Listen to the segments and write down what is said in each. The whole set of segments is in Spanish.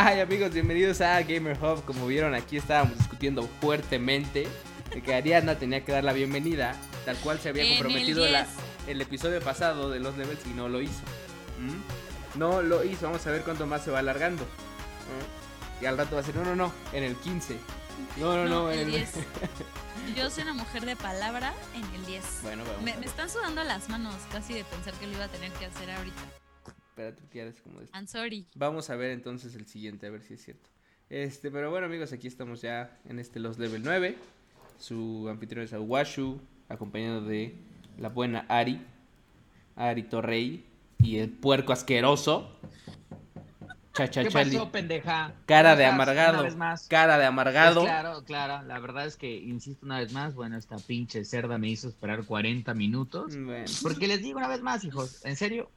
Ay, amigos, bienvenidos a Gamer Hub. Como vieron, aquí estábamos discutiendo fuertemente de que Ariadna tenía que dar la bienvenida, tal cual se había En el comprometido la- 10. el episodio pasado de los levels y no lo hizo. ¿Mm? No lo hizo. Vamos a ver cuánto más se va alargando. ¿Mm? Y al rato va a ser, no, no, no, en el 15. No, no, no, en el el 10. Yo soy una mujer de palabra en el 10. Bueno, vamos. Me, me están sudando las manos casi de pensar que lo iba a tener que hacer ahorita. Espérate, que eres como de I'm sorry. Vamos a ver entonces el siguiente, a ver si es cierto. Este, pero bueno amigos, aquí estamos ya en este Los Level 9. Su anfitrión es Awashu, acompañado de la buena Ari, Ari Torrey y el puerco asqueroso. ¿Qué pasó, pendeja? Cara ¿Cómo de amargado. Una vez más. Cara de amargado. Pues claro, claro. La verdad es que, insisto una vez más, bueno, esta pinche cerda me hizo esperar 40 minutos. Bueno, Porque les digo una vez más, hijos, en serio,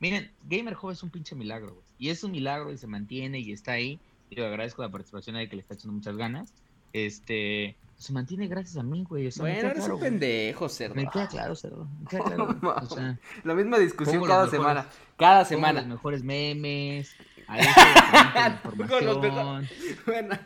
miren, Gamer Hub es un pinche milagro, güey. Y es un milagro y se mantiene y está ahí. Yo agradezco la participación ahí que le está echando muchas ganas. Este, se mantiene gracias a mí, güey. O sea, me bueno eres claro, un pendejo, cerdo. Me queda claro, cerdo. Me queda claro. güey. O sea, La misma discusión cada mejores- semana. Cada semana. los mejores memes. Ahí información. Bueno,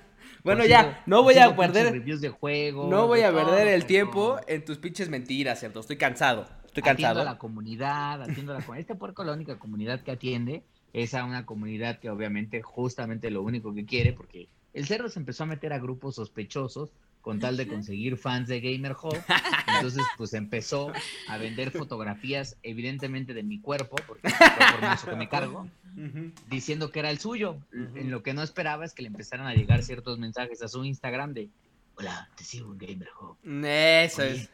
bueno Consigo- ya, no voy a perder. reviews de juego. No voy de a perder el tiempo en tus pinches mentiras, ¿cierto? Estoy cansado. Estoy Atiendo cansado. a la comunidad, atiendo a la comunidad. Este puerco la única comunidad que atiende es a una comunidad que obviamente justamente lo único que quiere, porque el cerdo se empezó a meter a grupos sospechosos con tal de conseguir fans de Gamer Hub. Entonces, pues empezó a vender fotografías, evidentemente de mi cuerpo, porque es el cuerpo hermoso que me cargo, diciendo que era el suyo. En lo que no esperaba es que le empezaran a llegar ciertos mensajes a su Instagram de, hola, te sigo en Gamer Hub. Eso Oye, es.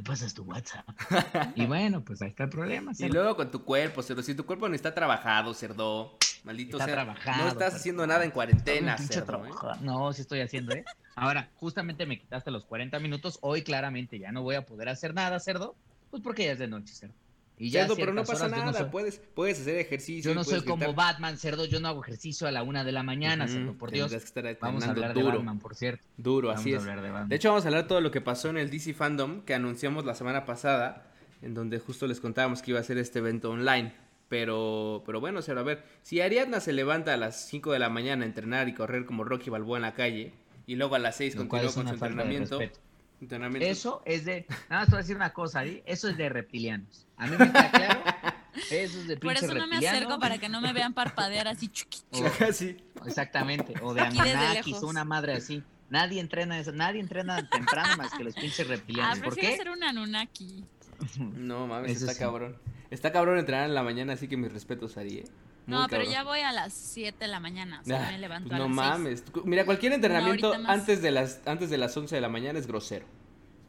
¿Me pasas tu WhatsApp? y bueno, pues ahí está el problema. Y cerdo. luego con tu cuerpo, cerdo. Si tu cuerpo no está trabajado, cerdo. Maldito Está sea. trabajado, no estás haciendo nada en cuarentena, cerdo. ¿eh? No, sí estoy haciendo, ¿eh? Ahora, justamente me quitaste los 40 minutos. Hoy claramente ya no voy a poder hacer nada, cerdo. Pues porque ya es de noche, cerdo. Y ya Cerdo, pero no pasa horas yo no nada. soy- Puedes, puedes hacer ejercicio. Yo no soy como gritar. Batman, cerdo. Yo no hago ejercicio a la una de la mañana, Ujú, cerdo. Por Dios. que estar Vamos a hablar de duro. Batman, por cierto. Duro, Vamos así es. de. De hecho, vamos a hablar de todo lo que pasó en el DC Fandom que anunciamos la semana pasada, en donde justo les contábamos que iba a ser este evento online. Pero, pero bueno, Cero, a ver, si Ariadna se levanta a las 5 de la mañana a entrenar y correr como Rocky Balboa en la calle, y luego a las 6 Lo cual continúa con su de entrenamiento. Entrenamiento. Eso es de. Nada más te voy a decir una cosa, Ari. Eso es de reptilianos. A mí me queda claro. Eso es de Por eso no me acerco para que no me vean parpadear así. chuqui. O- sí. Exactamente, o de Anunnakis, lejos. una madre así. Nadie entrena eso, nadie entrena temprano más que los pinches Ah, reptilianos. ¿Por prefiero qué? ser un Anunnaki. No mames, Eso está sí. cabrón. Está cabrón entrenar en la mañana, así que mis respetos, Ari, ¿eh? Muy No, pero cabrón. ya voy a las 7 de la mañana. O sea, Ah, me levanto pues a no las mames. Cu- Mira, cualquier entrenamiento más. antes de las antes de las 11 de la mañana es grosero.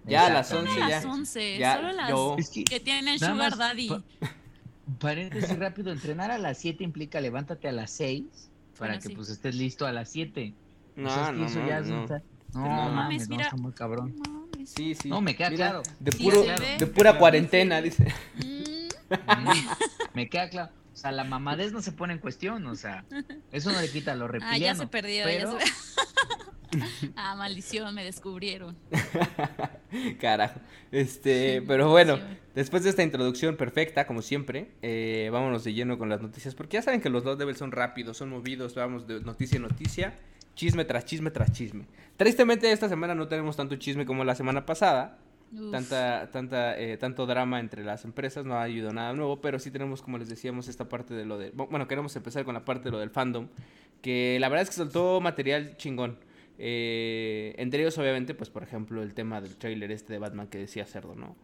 Ya a las Solo 11 a ya. las 11. ya, solo las yo- Es que, que tienen Sugar más Daddy. pa- paréntesis rápido, entrenar a las 7 implica levántate a las 6 para Bueno, que sí. pues estés listo a las 7. No, o sea, es que no, eso no, ya no. ta- No, No mames, no, mira. está muy cabrón. No mames. Sí, sí. No, me queda Mira, claro. De puro, de pura cuarentena, dice. Mm, me queda claro. O sea, la mamadez no se pone en cuestión, o sea, eso no le quita lo Ah, reptiliano. ya se perdió. ya se- ah, maldición, me descubrieron. Carajo. Este, Sí, pero bueno, después de esta introducción perfecta, como siempre, eh, vámonos de lleno con las noticias. Porque ya saben que los dos levels son rápidos, son movidos, vamos de noticia en noticia, chisme tras chisme tras chisme. Tristemente, esta semana no tenemos tanto chisme como la semana pasada. Uf. tanta, tanta, eh, tanto drama entre las empresas, no ha habido nada nuevo, pero sí tenemos, como les decíamos, esta parte de lo de... Bueno, queremos empezar con la parte de lo del fandom, que la verdad es que soltó material chingón. Eh, entre ellos, obviamente, pues, por ejemplo, el tema del trailer este de Batman que decía Cerdo, ¿no?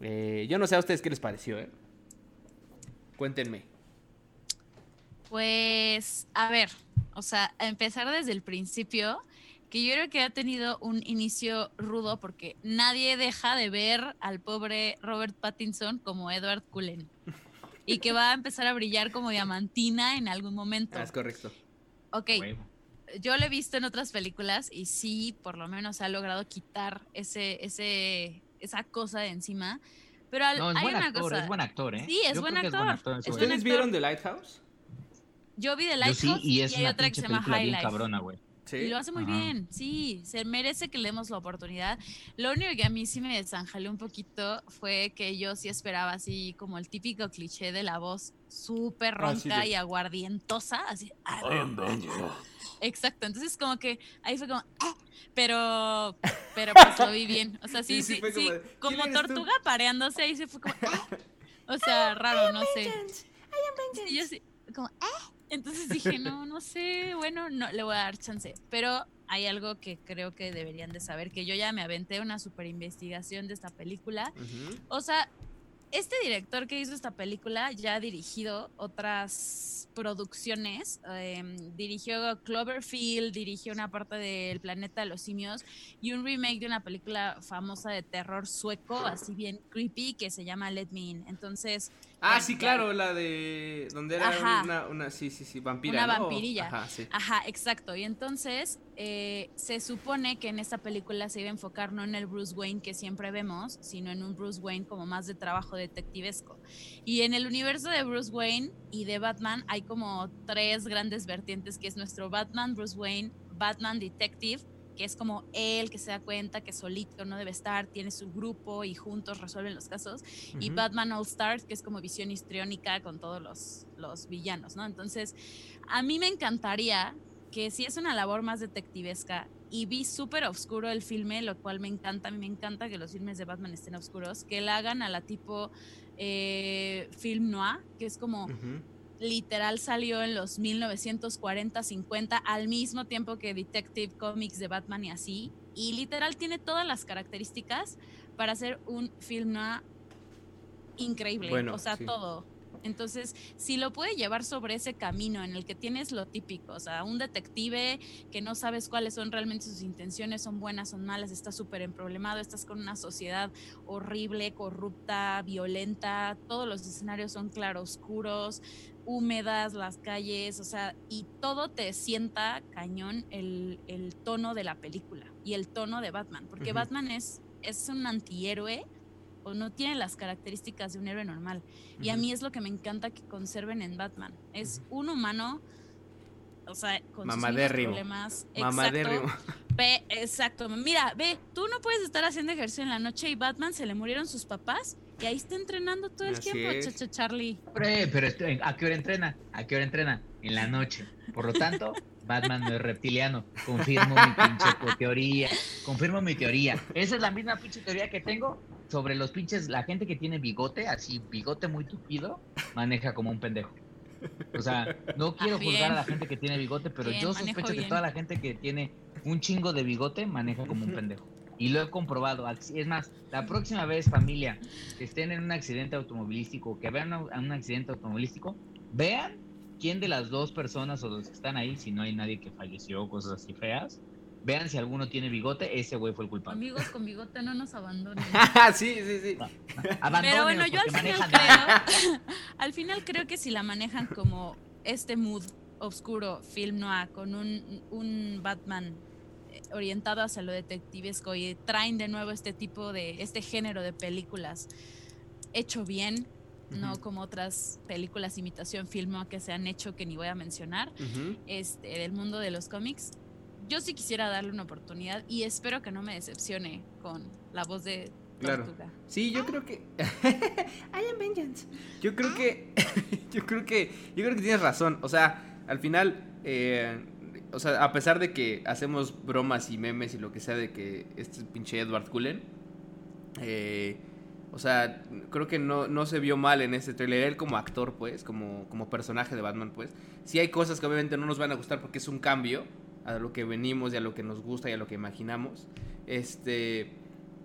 Eh, yo no sé a ustedes qué les pareció, ¿eh? Cuéntenme. Pues, a ver, o sea, a empezar desde el principio, que yo creo que ha tenido un inicio rudo porque nadie deja de ver al pobre Robert Pattinson como Edward Cullen y que va a empezar a brillar como diamantina en algún momento. Ah, es correcto. Ok, yo lo he visto en otras películas y sí, por lo menos ha logrado quitar ese, ese, esa cosa de encima. Pero al- No, es hay buen una actor, cosa. es buen actor, ¿eh? Sí, es Yo buen creo que actor, en su es buen época. ¿Ustedes actor. vieron The Lighthouse? Yo vi The Yo Lighthouse sí, y es hay una otra que se llama película High bien Life. cabrona, güey. Y lo hace muy bien, sí, se merece que le demos la oportunidad. Lo único que a mí sí me desanjalé un poquito fue que yo sí esperaba así como el típico cliché de la voz súper ah, ronca y aguardientosa, así. Exacto, entonces como que ahí fue como, ah", pero, pero pues lo vi bien. O sea, sí, sí, sí, como, tortuga pareándose, ahí se fue como, ah". o sea, raro, no sé. Y yo sí, como, ¡ah! Entonces dije, no, no sé, bueno, no, le voy a dar chance. Pero hay algo que creo que deberían de saber, que yo ya me aventé una super investigación de esta película. O sea, este director que hizo esta película ya ha dirigido otras producciones. Em, dirigió Cloverfield, dirigió una parte del Planeta de los Simios y un remake de una película famosa de terror sueco, así bien creepy, que se llama Let Me In. Entonces, Ah, sí, claro, la de donde era una, una, sí, sí, sí, vampira. Una vampirilla. Ajá, sí. Ajá, exacto. Y entonces eh, se supone que en esta película se iba a enfocar no en el Bruce Wayne que siempre vemos, sino en un Bruce Wayne como más de trabajo detectivesco. Y en el universo de Bruce Wayne y de Batman hay como tres grandes vertientes, que es nuestro Batman, Bruce Wayne, Batman Detective que es como él que se da cuenta que solito no debe estar, tiene su grupo y juntos resuelven los casos, y Batman All Stars, que es como visión histriónica con todos los, los villanos, ¿no? Entonces, a mí me encantaría que si es una labor más detectivesca y vi súper oscuro el filme, lo cual me encanta, a mí me encanta que los filmes de Batman estén oscuros, que la hagan a la tipo eh, film noir, que es como literal salió en los 1940, 50, al mismo tiempo que Detective Comics de Batman y así. Y literal tiene todas las características para hacer un film increíble. o sea, todo. Entonces, si lo puede llevar sobre ese camino en el que tienes lo típico, o sea, un detective que no sabes cuáles son realmente sus intenciones, son buenas, son malas, está súper emproblemado, estás con una sociedad horrible, corrupta, violenta, todos los escenarios son claroscuros, húmedas, las calles, o sea, y todo te sienta cañón el, tono de la película y el tono de Batman, porque Batman es, es un antihéroe o no tiene las características de un héroe normal. Y a mí es lo que me encanta que conserven en Batman. Es un humano, o sea, con sus problemas. Mamadérrimo. Ve, exacto. Mira, ve, tú no puedes estar haciendo ejercicio en la noche y Batman se le murieron sus papás y ahí está entrenando todo el tiempo, chacho Charlie. Pero, ¿a qué hora entrena? ¿A qué hora entrena? En la noche. Por lo tanto, Batman no es reptiliano. Confirmo mi pinche teoría. Confirmo mi teoría. Esa es la misma pinche teoría que tengo sobre los pinches. La gente que tiene bigote, así, bigote muy tupido, maneja como un pendejo. O sea, no quiero ah, juzgar a la gente que tiene bigote, pero yo sospecho que toda la gente que tiene un chingo de bigote maneja como un pendejo. Y lo he comprobado. Es más, la próxima vez, familia, que estén en un accidente automovilístico, que vean un accidente automovilístico, vean quién de las dos personas o los que están ahí, si no hay nadie que falleció o cosas así feas, vean si alguno tiene bigote, ese güey fue el culpable. Amigos con bigote no nos abandonen. sí, sí, sí. Pero bueno, yo al final creo, al final creo que si la manejan como este mood oscuro, film noir, con un, un Batman orientado hacia lo detectivesco y traen de nuevo este tipo de, este género de películas hecho bien, no como otras películas imitación film que se han hecho que ni voy a mencionar, este, del mundo de los cómics. Yo sí quisiera darle una oportunidad y espero que no me decepcione con la voz de Tortuga. Sí, yo creo que. I am vengeance. Yo creo que. yo creo que. Yo creo que tienes razón. O sea, al final. Eh, o sea, a pesar de que hacemos bromas y memes y lo que sea de que este pinche Edward Cullen, eh, o sea, creo que no, no se vio mal en ese trailer. Él como actor, pues, como, como personaje de Batman, pues. Sí hay cosas que obviamente no nos van a gustar porque es un cambio a lo que venimos y a lo que nos gusta y a lo que imaginamos. Este,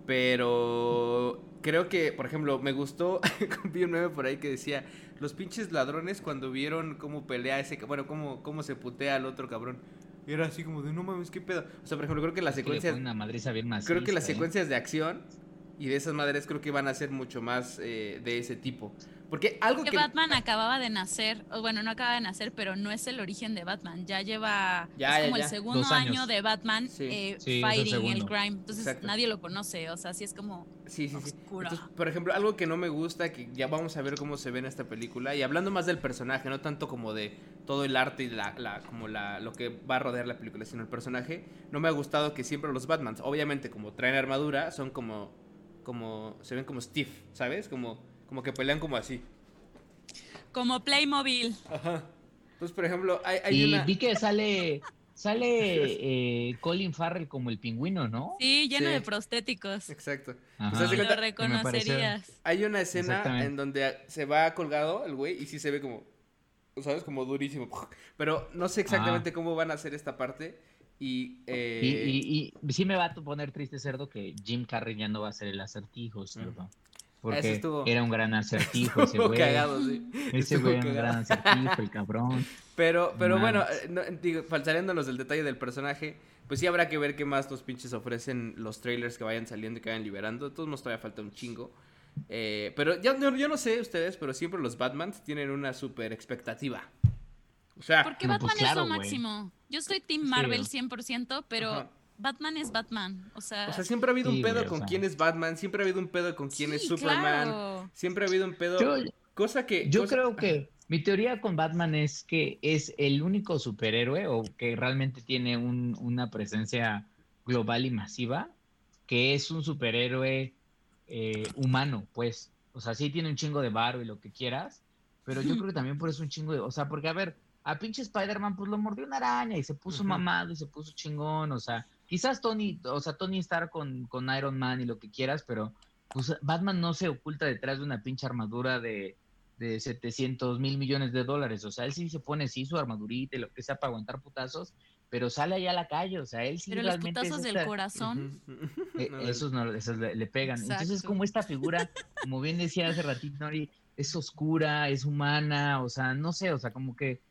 pero creo que, por ejemplo, me gustó, vi un meme por ahí que decía, los pinches ladrones cuando vieron cómo pelea ese, bueno, cómo, cómo se putea al otro cabrón. era así como de, no mames, qué pedo. O sea, por ejemplo, creo que las secuencias... Creo que las ¿eh? secuencias de acción Y de esas madres creo que van a ser mucho más eh, de ese tipo. Porque algo que, que... Batman acababa de nacer, o bueno, no acaba de nacer, pero no es el origen de Batman. Ya lleva, Ya, es ya, como ya. el segundo año de Batman Sí. eh, Sí, es el fighting el crime. Entonces Exacto. nadie lo conoce, o sea, sí es como Sí, sí, sí. oscuro. Entonces, por ejemplo, algo que no me gusta, que ya vamos a ver cómo se ve en esta película, y hablando más del personaje, no tanto como de todo el arte y la, la- como la, lo que va a rodear la película, sino el personaje, no me ha gustado que siempre los Batmans, obviamente como traen armadura, son como, como, se ven como stiff, ¿sabes? Como, como que pelean como así. Como Playmobil. Ajá. Entonces, por ejemplo, hay, hay y una... vi que sale, sale eh, Colin Farrell como el pingüino, ¿no? Sí, lleno Sí. de prostéticos. Exacto. Pues Lo reconocerías. Hay una escena en donde se va colgado el güey y sí se ve como, ¿sabes? Como durísimo. Pero no sé exactamente cómo van a hacer esta parte. Y, eh, Y, y, y sí me va a poner triste, cerdo, que Jim Carrey ya no va a ser el acertijo, cerdo. Porque estuvo- era un gran acertijo ese güey. cagado, sí. Ese Estuvo güey era un gran acertijo, el cabrón. Pero, pero bueno, eh, no, digo, del detalle del personaje, pues sí habrá que ver qué más los pinches ofrecen los trailers que vayan saliendo y que vayan liberando. De todos modos todavía falta un chingo. Eh, pero ya, yo, yo no sé ustedes, pero siempre los Batmans tienen una super expectativa. O sea, Porque Batman pues claro, es lo máximo. Yo soy Team Marvel güey. 100%, pero Ajá. Batman es Batman. O sea, o sea, siempre ha habido Sí, un pedo o con sea. quién es Batman, siempre ha habido un pedo con quién es Superman, claro. siempre ha habido un pedo, Yo, cosa que... yo cosa- creo que mi teoría con Batman es que es el único superhéroe o que realmente tiene un- una presencia global y masiva, que es un superhéroe eh, humano, pues. O sea, sí tiene un chingo de varo y lo que quieras, pero yo creo que también por eso un chingo de... O sea, porque a ver, a pinche Spider-Man pues lo mordió una araña y se puso Ujú. mamado y se puso chingón, o sea, quizás Tony, o sea, Tony Stark con, con Iron Man y lo que quieras, pero pues Batman no se oculta detrás de una pinche armadura de, de 700 mil millones de dólares. O sea, él sí se pone sí su armadurita y lo que sea para aguantar putazos, pero sale allá a la calle. O sea, él sí Pero los realmente es putazos del esta- corazón. Ujú. eh, No, esos no, esos le, le pegan. Entonces es Exacto. como esta figura, como bien decía hace ratito, Nori, es oscura, es humana, o sea, no sé, o sea, como que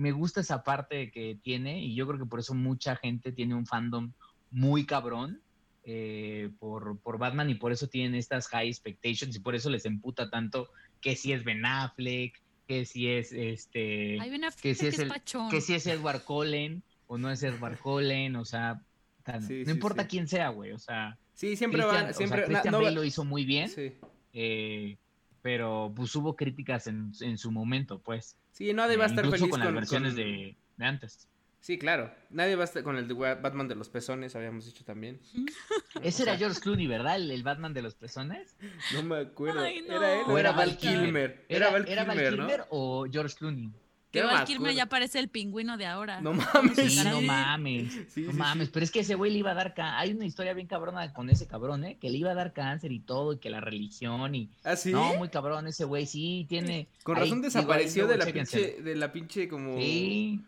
me gusta esa parte que tiene y yo creo que por eso mucha gente tiene un fandom muy cabrón eh, por, por Batman y por eso tienen estas high expectations y por eso les emputa tanto que si es Ben Affleck, que si es este Hay una que si que es es el- pachón. que si es Edward Cullen o no es Edward Cullen, o sea, tan- Sí, no sí, importa sí. quién sea, güey, o sea, Sí, siempre Christian, van, o sea, siempre... Christian no va- Bale lo hizo muy bien, Sí. eh, pero pues hubo críticas en, en su momento, pues. Sí, nadie va a Eh, estar incluso feliz con con, las versiones con- de, de antes. Sí, claro. Nadie va a estar con el de Batman de los pezones, habíamos dicho también. Ese O sea, era George Clooney, ¿verdad? El, el Batman de los pezones. No me acuerdo. Ay, no. ¿Era él o ¿O era era Val Kilmer? Era Val ¿Era Val Kilmer, ¿no? Kilmer o George Clooney? Que Val me Kilmer ya parece el pingüino de ahora. No mames, Sí, no mames. Sí, no sí, mames, sí. pero es que ese güey le iba a dar ca- Hay una historia bien cabrona con ese cabrón, ¿eh? Que le iba a dar cáncer y todo, y que la religión y. ¿Ah, sí? No, muy cabrón ese güey, sí, tiene. Con razón desapareció de la pinche, de la pinche como, Sí,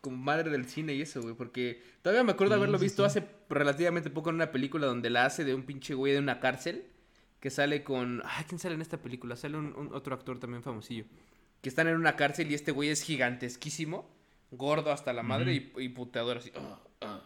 como madre del cine y eso, güey, porque todavía me acuerdo Sí, haberlo sí, visto sí. hace relativamente poco en una película donde la hace de un pinche güey de una cárcel, que sale con, ay, ¿quién sale en esta película? Sale un, un otro actor también famosillo, que están en una cárcel y este güey es gigantesquísimo, gordo hasta la madre y, y puteador así. ah, ah.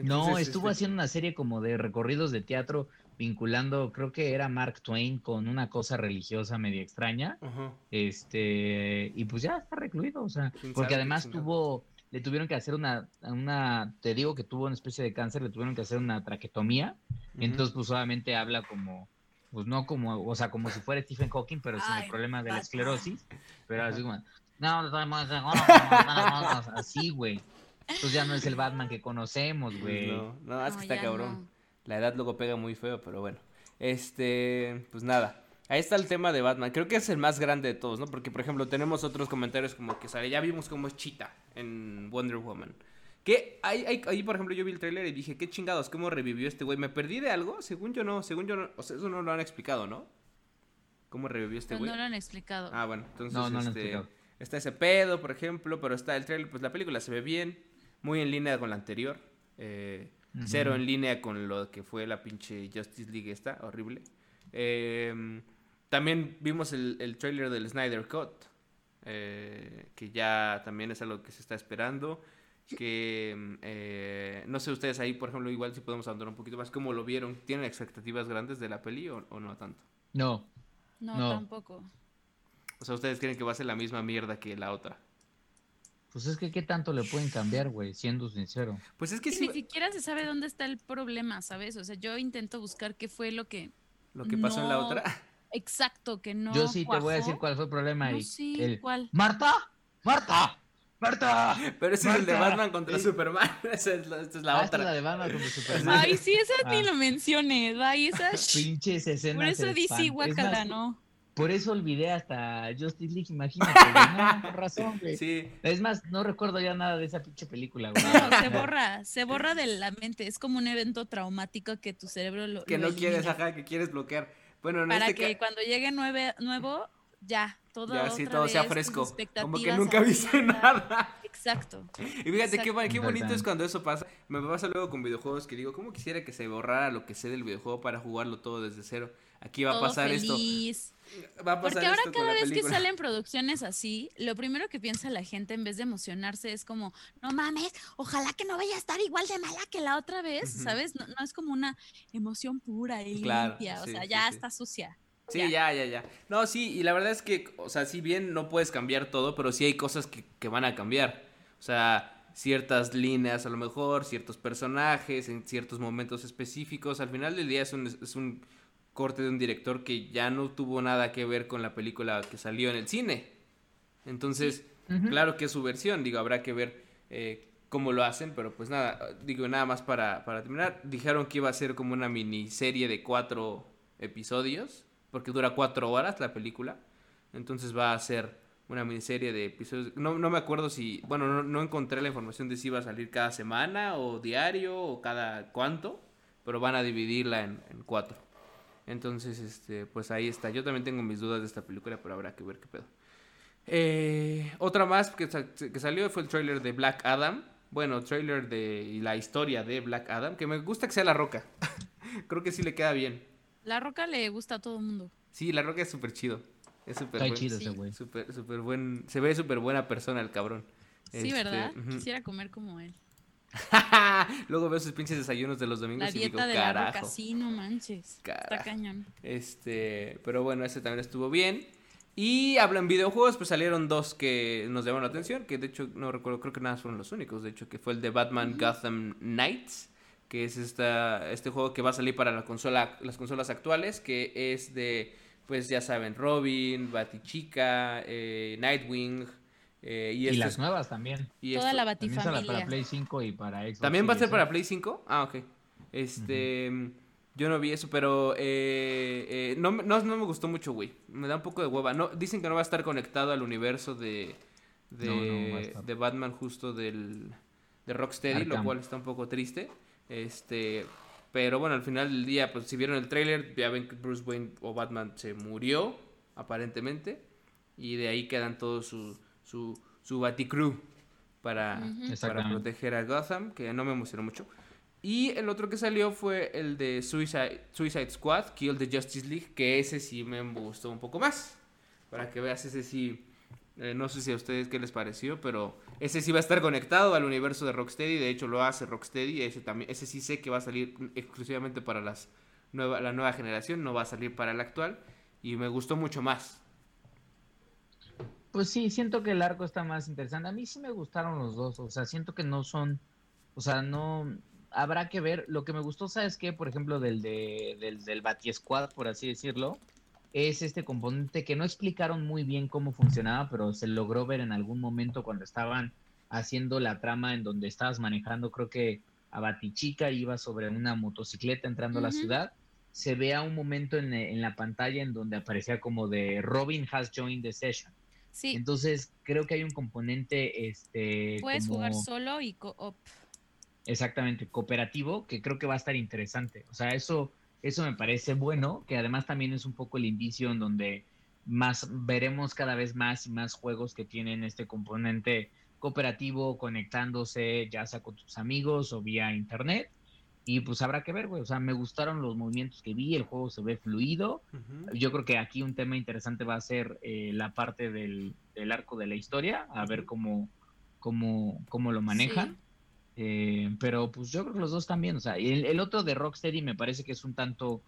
No, estuvo este, haciendo una serie como de recorridos de teatro vinculando, creo que era Mark Twain con una cosa religiosa media extraña. Ajá. Este, y pues ya está recluido, o sea, ¿Quién sabe porque además tuvo, le tuvieron que hacer una, una, te digo que tuvo una especie de cáncer, le tuvieron que hacer una traquetomía, entonces pues obviamente habla como, pues no como, o sea, como si fuera Stephen Hawking, pero sin Ay, el problema de la esclerosis, pero así como, no, no, no, no, no, así, güey. Entonces ya no es el Batman que conocemos, güey. No, no, es que No, está cabrón. no. La edad luego pega muy feo, pero bueno. Este, pues nada. Ahí está el tema de Batman. Creo que es el más grande de todos, ¿no? Porque, por ejemplo, tenemos otros comentarios como que sale. Ya vimos cómo es Cheetah en Wonder Woman. Que ahí, ahí, ahí, por ejemplo, yo vi el tráiler y dije, qué chingados, ¿cómo revivió este güey? ¿Me perdí de algo? Según yo no, según yo no. O sea, eso no lo han explicado, ¿no? ¿Cómo revivió este güey? no lo han explicado. Ah, bueno, entonces No, no lo han este, explicado. está ese pedo, por ejemplo, pero está el trailer, pues la película se ve bien, muy en línea con la anterior, eh, cero en línea con lo que fue la pinche Justice League esta, horrible. Eh, también vimos el, el trailer del Snyder Cut, eh, que ya también es algo que se está esperando. Que mm, eh, no sé ustedes ahí, por ejemplo, igual si podemos abandonar un poquito más, ¿cómo lo vieron? ¿Tienen expectativas grandes de la peli o, o no tanto? No, No, No. tampoco. O sea, ¿ustedes creen que va a ser la misma mierda que la otra? pues es que qué tanto le pueden cambiar, güey, siendo sincero. Pues es que sí, ni siquiera se sabe dónde está el problema, ¿sabes? O sea, yo intento buscar qué fue lo que lo que pasó en la otra. exacto, que no Yo sí te voy a decir cuál fue el problema No, ahí. sí, El, ¿cuál? Marta, Marta, Marta. Pero ese es el de. Batman contra Sí. Superman. Esa es la, esta es la Ah, esta es otra. la de Batman contra Superman. Ay, sí, esa ni Ah. lo menciones, ay, esa... Pinches escenas. Por eso DC. Es guacala, más, ¿no? Por eso olvidé hasta Justice League, imagínate. No, con razón, güey. Sí, Es más, no recuerdo ya nada de esa pinche película, güey. No, se borra, se borra de la mente. Es como un evento traumático que tu cerebro lo. que lo no quieres, elimina. ajá, que quieres bloquear. Bueno, en Para este que cuando llegue nueve, nuevo, ya, todo. ya sí, todo sea fresco. Como que nunca viste nada. Exacto. Y fíjate qué, qué bonito es cuando eso pasa. Me pasa luego con videojuegos que digo, ¿cómo quisiera que se borrara lo que sé del videojuego para jugarlo todo desde cero? Aquí va a pasar esto. feliz. Va a pasar Porque ahora esto cada vez que salen producciones así, lo primero que piensa la gente en vez de emocionarse es como, no mames, ojalá que no vaya a estar igual de mala que la otra vez. ¿sabes? No, no es como una emoción pura y Claro, limpia, o sí, sea, sí, ya sí. está sucia. Sí, Ya. ya, ya, ya. No, sí, y la verdad es que, o sea, si bien no puedes cambiar todo, pero sí hay cosas que, que van a cambiar. O sea, ciertas líneas a lo mejor, ciertos personajes, en ciertos momentos específicos. Al final del día es un, es un corte de un director que ya no tuvo nada que ver con la película que salió en el cine. Entonces, claro que es su versión, digo, habrá que ver eh, cómo lo hacen, pero pues nada, digo, nada más para, para terminar. Dijeron que iba a ser como una miniserie de cuatro episodios, porque dura cuatro horas la película. Entonces va a ser una miniserie de episodios. No, no me acuerdo si, bueno, no, no encontré la información de si iba a salir cada semana o diario o cada cuánto, pero van a dividirla en, cuatro. Entonces, este, pues ahí está. Yo también tengo mis dudas de esta película, pero habrá que ver qué pedo. Eh, otra más que, que salió fue el trailer de Black Adam. Bueno, trailer de y la historia de Black Adam, que me gusta que sea La Roca. Creo que sí le queda bien. La roca le gusta a todo el mundo. Sí, La Roca es súper chido. Es súper Está buen- chido ese güey. súper, súper buen. Se ve súper buena persona el cabrón. Sí, Este, ¿verdad? ujú. Quisiera comer como él. Luego veo sus pinches desayunos de los domingos La y digo, dieta de la roca, carajo. sí, no manches. Está Carajo. cañón. Este, pero bueno, ese también estuvo bien. Y hablan videojuegos, pues salieron dos que nos llamaron la atención, que de hecho no recuerdo, creo que nada fueron los únicos, de hecho, que fue el de Batman Gotham Knights, que es esta, este juego que va a salir para la consola, las consolas actuales, que es de, pues ya saben, Robin, Batichica, eh, Nightwing, eh, y, Y, esto las es- nuevas también. y Toda esto- la También sale para batifamilia. Play 5 y para Xbox. ¿También va a ser para. Play 5? Ah, ok. Este. Yo no vi eso, pero eh, eh, no, me- no, no me gustó mucho, güey. Me da un poco de hueva. No, dicen que no va a estar conectado al universo de, de, No, de Batman justo del, de Rocksteady, lo cual está un poco triste. Este, pero bueno, al final del día, pues si vieron el tráiler, ya ven que Bruce Wayne o Batman se murió, aparentemente. Y de ahí quedan todos su, su, su Baticrew para, Ujú. para Exactamente. proteger a Gotham, que no me emocionó mucho. Y el otro que salió fue el de Suicide, Suicide Squad, Kill the Justice League, que ese sí me gustó un poco más. Para que veas, ese sí, eh, no sé si a ustedes qué les pareció, pero ese sí va a estar conectado al universo de Rocksteady, de hecho lo hace Rocksteady, ese, también, ese sí sé que va a salir exclusivamente para las nueva, la nueva generación, no va a salir para la actual, y me gustó mucho más. Pues sí, siento que el arco está más interesante. A mí sí me gustaron los dos, o sea, siento que no son, o sea, no, habrá que ver. Lo que me gustó, ¿sabes qué? Por ejemplo, del, de, del, del por así decirlo, es este componente que no explicaron muy bien cómo funcionaba, pero se logró ver en algún momento cuando estaban haciendo la trama en donde estabas manejando, creo que a Batichica iba sobre una motocicleta entrando a la ciudad. Se vea un momento en, en la pantalla en donde aparecía como de Robin has joined the session. Sí, Entonces, creo que hay un componente, este, puedes como- jugar solo y co-op. exactamente, cooperativo, que creo que va a estar interesante. O sea, eso, eso me parece bueno, que además también es un poco el indicio en donde más veremos cada vez más y más juegos que tienen este componente cooperativo, conectándose, ya sea con tus amigos o vía internet. Y pues habrá que ver, güey. O sea, me gustaron los movimientos que vi, el juego se ve fluido. Yo creo que aquí un tema interesante va a ser eh, la parte del, del arco de la historia, a ver cómo, cómo, cómo lo manejan. Eh, pero pues yo creo que los dos también. O sea, el, el otro de Rocksteady me parece que es un tanto.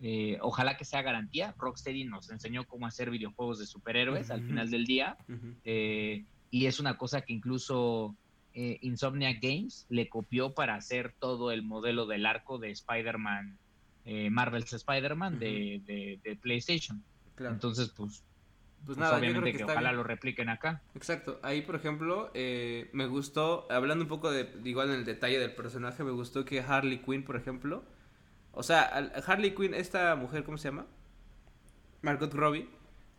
eh, ojalá que sea garantía. Rocksteady nos enseñó cómo hacer videojuegos de superhéroes al final del día. Eh, y es una cosa que incluso eh, Insomniac Games le copió para hacer todo el modelo del arco de Spider-Man, eh, Marvel's Spider-Man de, de- de PlayStation. Claro. Entonces, pues, pues pues, nada, yo obviamente creo que, que, está ojalá bien. lo repliquen acá. Exacto, ahí por ejemplo eh, me gustó, hablando un poco de, igual en el detalle del personaje, me gustó que Harley Quinn, por ejemplo, o sea, Harley Quinn, esta mujer, ¿cómo se llama? Margot Robbie.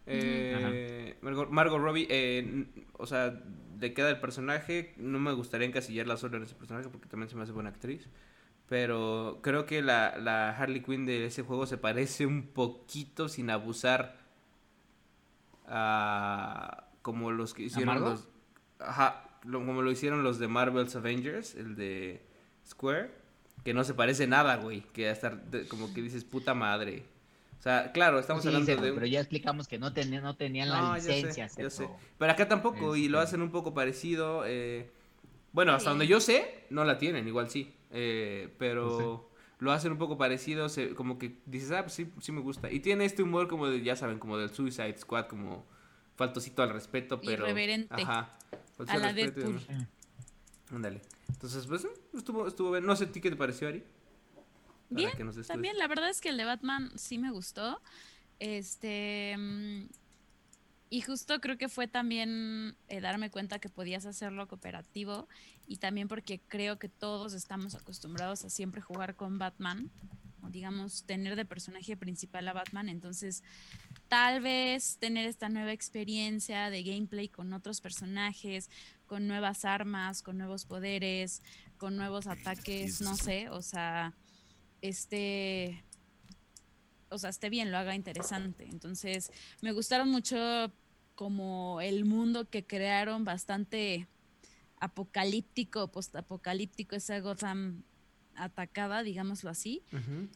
eh, Margot, Margot Robbie, eh, o sea, de queda el personaje, no me gustaría encasillarla solo en ese personaje porque también se me hace buena actriz. Pero creo que la, la Harley Quinn de ese juego se parece un poquito sin abusar a como los que hicieron los ajá, lo- como lo hicieron los de Marvel's Avengers, el de Square, que no se parece nada, güey, que hasta de- como que dices puta madre. O sea, claro, estamos Sí, hablando sí, de un- Pero ya explicamos que no, tenía- no tenían no, la ya sé, licencia. ya Cepo. sé. Pero acá tampoco, y lo Este. hacen un poco parecido. eh, bueno, hasta Sí. donde yo sé, no la tienen, igual sí. eh, pero lo hacen un poco parecido, se- como que dices, ah, pues sí, sí me gusta. Y tiene este humor como de, ya saben, como del Suicide Squad, como faltosito al respeto, pero... Irreverente. Ajá. A al la Deadpool. Ándale. Entonces, pues, eh, estuvo, estuvo bien. No sé, ¿a ti qué te pareció, Ari? Para Bien, que También, la verdad es que el de Batman sí me gustó. Este. mm, Y justo creo que fue también eh, darme cuenta que podías hacerlo cooperativo y también porque creo que todos estamos acostumbrados a siempre jugar con Batman, o digamos, tener de personaje principal a Batman, entonces tal vez tener esta nueva experiencia de gameplay con otros personajes, con nuevas armas, con nuevos poderes, con nuevos ataques, no sé, o sea, este o sea, esté bien, lo haga interesante. Entonces, me gustaron mucho como el mundo que crearon, bastante apocalíptico, postapocalíptico, esa Gotham atacada, digámoslo así.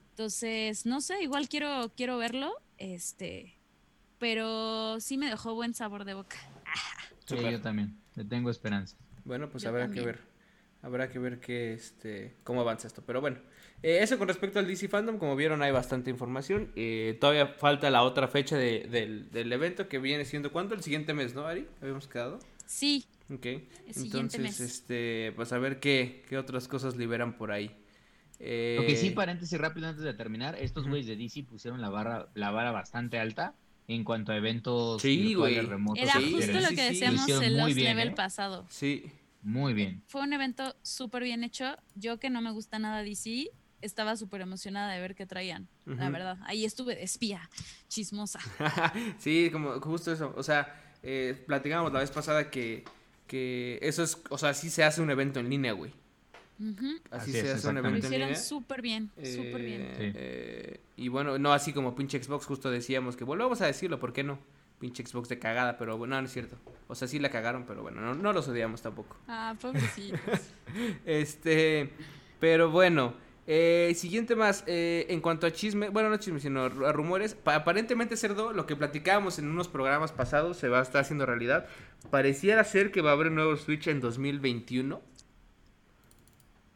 Entonces, no sé, igual quiero, quiero verlo, este, pero sí me dejó buen sabor de boca. Sí, yo también. Le tengo esperanza. Bueno, pues Yo habrá también. que ver. Habrá que ver qué, este, cómo avanza esto. Pero bueno, eh, eso con respecto al DC Fandom, como vieron hay bastante información. Eh, todavía falta la otra fecha de- del, del evento que viene siendo, ¿cuándo? El siguiente mes, ¿no, Ari? Habíamos quedado. Sí, Ok. Entonces, mes. este, pues a ver qué, qué otras cosas liberan por ahí. Eh, Lo que sí, paréntesis rápido antes de terminar, estos güeyes de DC pusieron la barra, la vara bastante alta en cuanto a eventos Sí, remotos. era justo lo que decíamos en los bien, level ¿eh? pasado. Sí. Muy bien. Fue un evento súper bien hecho. Yo que no me gusta nada DC, estaba súper emocionada de ver qué traían, la verdad. Ahí estuve de espía, chismosa. sí, como justo eso. O sea, eh, platicábamos la vez pasada que, que eso es, o sea, sí se hace un evento en línea, güey. Así, Así se es, hace un Lo evento en hicieron línea. súper bien, súper bien. Eh, Sí. eh, y bueno, no así como pinche Xbox, justo decíamos que volvemos a decirlo, ¿por qué no? Pinche Xbox de cagada, pero bueno, no, no es cierto. O sea, sí la cagaron, pero bueno, no, no los odiamos tampoco. Ah, pobrecitos. Este, pero bueno, eh, siguiente más, eh, en cuanto a chisme, bueno, no chisme, sino a rumores, pa- aparentemente Cerdo, lo que platicábamos en unos programas pasados se va a estar haciendo realidad. Pareciera ser que va a haber un nuevo Switch en 2021.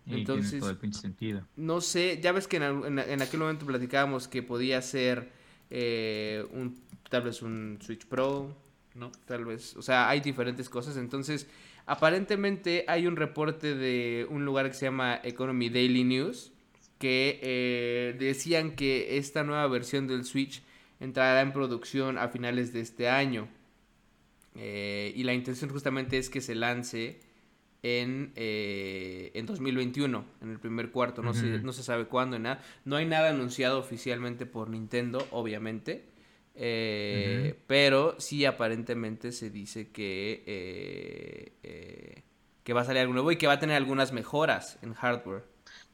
Y tiene Entonces- todo el pinche sentido. No sé, ya ves que en, al- en- en aquel momento platicábamos que podía ser eh, un, tal vez un Switch Pro, ¿no? Tal vez, o sea, hay diferentes cosas. Entonces, aparentemente hay un reporte de un lugar que se llama Economy Daily News que eh, decían que esta nueva versión del Switch entrará en producción a finales de este año. Eh, y la intención justamente es que se lance en, eh, en 2021, en el primer cuarto, no, se, no se sabe cuándo, nada. No hay nada anunciado oficialmente por Nintendo, obviamente. eh. Pero sí aparentemente se dice que, que va a salir algo nuevo y que va a tener algunas mejoras en hardware.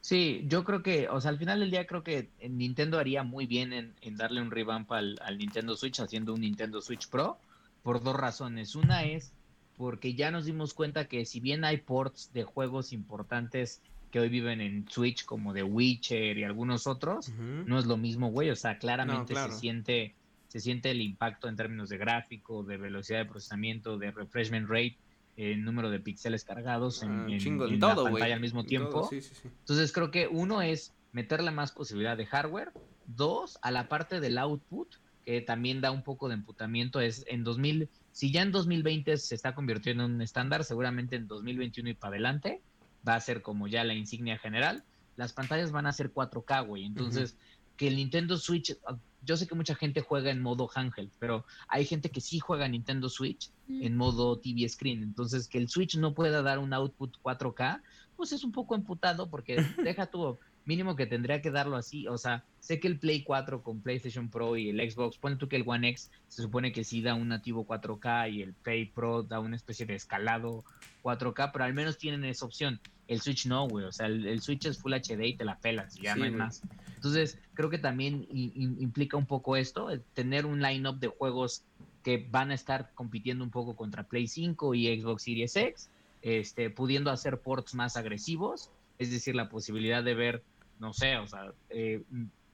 Sí, yo creo que, o sea, al final del día creo que Nintendo haría muy bien en, en darle un revamp al, al Nintendo Switch haciendo un Nintendo Switch Pro por dos razones. Una es porque ya nos dimos cuenta que si bien hay ports de juegos importantes que hoy viven en Switch como The Witcher y algunos otros, no es lo mismo, güey, o sea, claramente claro. se siente se siente el impacto en términos de gráfico, de velocidad de procesamiento, de refreshment rate el número de píxeles cargados en, Ah, en- chingo, en en todo, la pantalla al mismo En tiempo. todo, sí, sí, sí. Entonces creo que uno es meterle más posibilidad de hardware. Dos, a la parte del output, que también da un poco de emputamiento, es en 2000, si ya en 2020 se está convirtiendo en un estándar, seguramente en 2021 y para adelante va a ser como ya la insignia general. Las pantallas van a ser 4K, güey. Entonces, que el Nintendo Switch, yo sé que mucha gente juega en modo handheld, pero hay gente que sí juega Nintendo Switch en modo TV screen. Entonces, que el Switch no pueda dar un output 4K, pues es un poco emputado porque deja tu mínimo que tendría que darlo así. O sea, sé que el Play 4 con PlayStation Pro y el Xbox, pon tú que el One X se supone que sí da un nativo 4K y el Play Pro da una especie de escalado 4K, pero al menos tienen esa opción. El Switch no, güey. O sea, el, el Switch es Full HD y te la pelas, y ya Sí, no hay más. Entonces, creo que también i- i- implica un poco esto, tener un line-up de juegos que van a estar compitiendo un poco contra Play 5 y Xbox Series X, este, pudiendo hacer ports más agresivos, es decir, la posibilidad de ver, no sé, o sea, eh,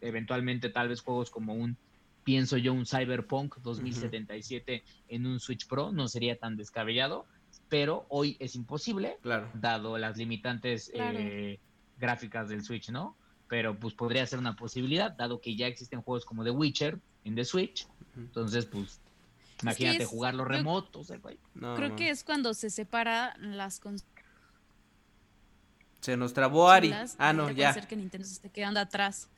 eventualmente tal vez juegos como un, pienso yo, un Cyberpunk 2077 en un Switch Pro, no sería tan descabellado, pero hoy es imposible, Claro. dado las limitantes Claro. eh, gráficas del Switch, ¿no? Pero pues podría ser una posibilidad, dado que ya existen juegos como The Witcher en The Switch. Entonces, pues, imagínate es- jugarlo creo- remoto, o sea, güey. No, Creo que es cuando se separa las consolas. Se nos trabó Ari. Ah, no, puede ya. ser que Nintendo se esté quedando atrás.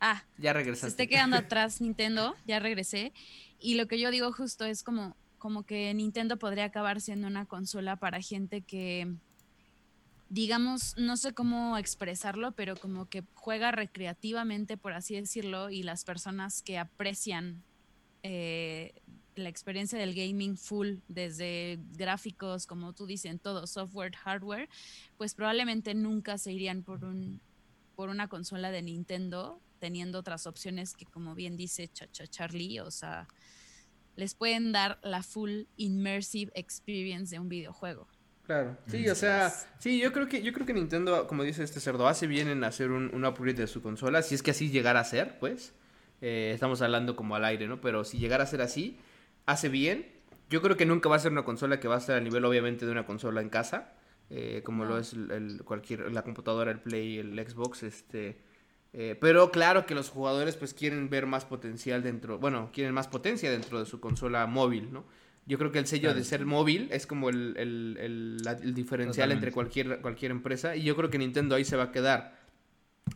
Ah, Ya se regresaste. esté quedando atrás Nintendo, ya regresé. Y lo que yo digo justo es como, como que Nintendo podría acabar siendo una consola para gente que, digamos, no sé cómo expresarlo, pero como que juega recreativamente, por así decirlo, y las personas que aprecian eh, la experiencia del gaming full, desde gráficos, como tú dices, todo, software, hardware, pues probablemente nunca se irían por un por una consola de Nintendo, teniendo otras opciones que, como bien dice Chacha Charlie, o sea, les pueden dar la full immersive experience de un videojuego. Claro. Sí, o sea, sí, yo creo que yo creo que Nintendo, como dice este cerdo, hace bien en hacer un, un upgrade de su consola, si es que así llegara a ser, pues. Eh, estamos hablando como al aire, ¿no? Pero si llegara a ser así, hace bien. Yo creo que nunca va a ser una consola que va a estar a nivel, obviamente, de una consola en casa, eh, como No. lo es el, el- cualquier la computadora, el Play, el Xbox, este. Eh, pero claro que los jugadores pues quieren ver más potencial dentro, bueno, quieren más potencia dentro de su consola móvil, ¿no? Yo creo que el sello de ser móvil es como el, el- el- la- el diferencial entre cualquier, cualquier empresa. Y yo creo que Nintendo ahí se va a quedar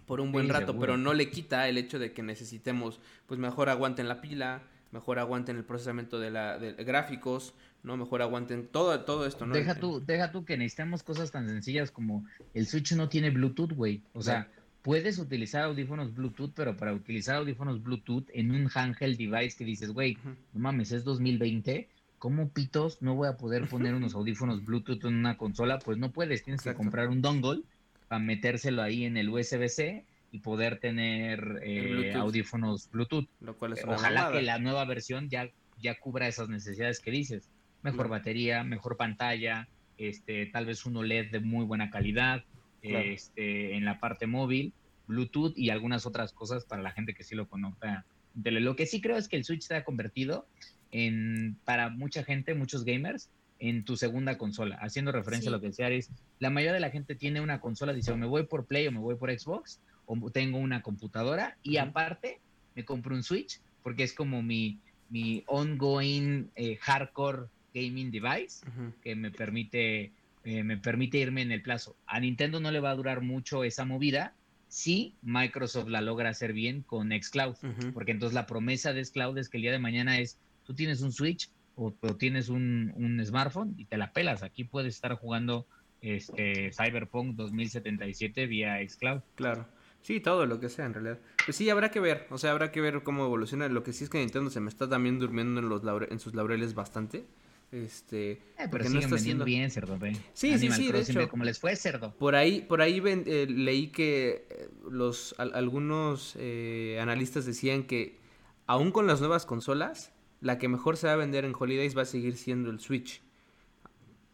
por un buen Sí, rato, seguro. pero no le quita el hecho de que necesitemos, pues mejor aguanten la pila, mejor aguanten el procesamiento de, la, de gráficos, ¿no? Mejor aguanten todo, todo esto, ¿no? Deja tú, deja tú que necesitamos cosas tan sencillas como el Switch no tiene Bluetooth, güey. O sea, puedes utilizar audífonos Bluetooth, pero para utilizar audífonos Bluetooth en un handheld device que dices, güey, no mames, es 2020, ¿cómo pitos no voy a poder poner unos audífonos Bluetooth en una consola? Pues no puedes, tienes Exacto. que comprar un dongle para metérselo ahí en el USB-C y poder tener eh, Bluetooth. audífonos Bluetooth. Lo cual es una Ojalá que la nueva versión ya, ya cubra esas necesidades que dices. Mejor batería, mejor pantalla, este, tal vez un OLED de muy buena calidad, Claro. este, en la parte móvil, Bluetooth y algunas otras cosas para la gente que sí lo conozca. De Lo que sí creo es que el Switch se ha convertido en, para mucha gente, muchos gamers, en tu segunda consola. Haciendo referencia Sí. a lo que decía Aris, la mayoría de la gente tiene una consola, dice, o me voy por Play o me voy por Xbox, o tengo una computadora, y aparte me compro un Switch, porque es como mi, mi ongoing eh, hardcore gaming device Ujú. que me permite, eh, me permite irme en el plazo. A Nintendo no le va a durar mucho esa movida si Microsoft la logra hacer bien con Xcloud, porque entonces la promesa de Xcloud es que el día de mañana es, tú tienes un Switch o, o tienes un, un smartphone y te la pelas. Aquí puedes estar jugando este Cyberpunk 2077 vía Xcloud. Claro. Sí, todo lo que sea en realidad. Pues sí, habrá que ver, o sea, habrá que ver cómo evoluciona. Lo que sí es que Nintendo se me está también durmiendo en los laure- en sus laureles bastante. Este, Eh, pero porque siguen está vendiendo haciendo- bien, cerdo, ve. Sí, sí, Animal sí, Crossing, hecho. cómo les fue, cerdo. Por ahí, por ahí ven- eh, leí que eh, los al- algunos eh, analistas decían que aún con las nuevas consolas, la que mejor se va a vender en Holidays va a seguir siendo el Switch.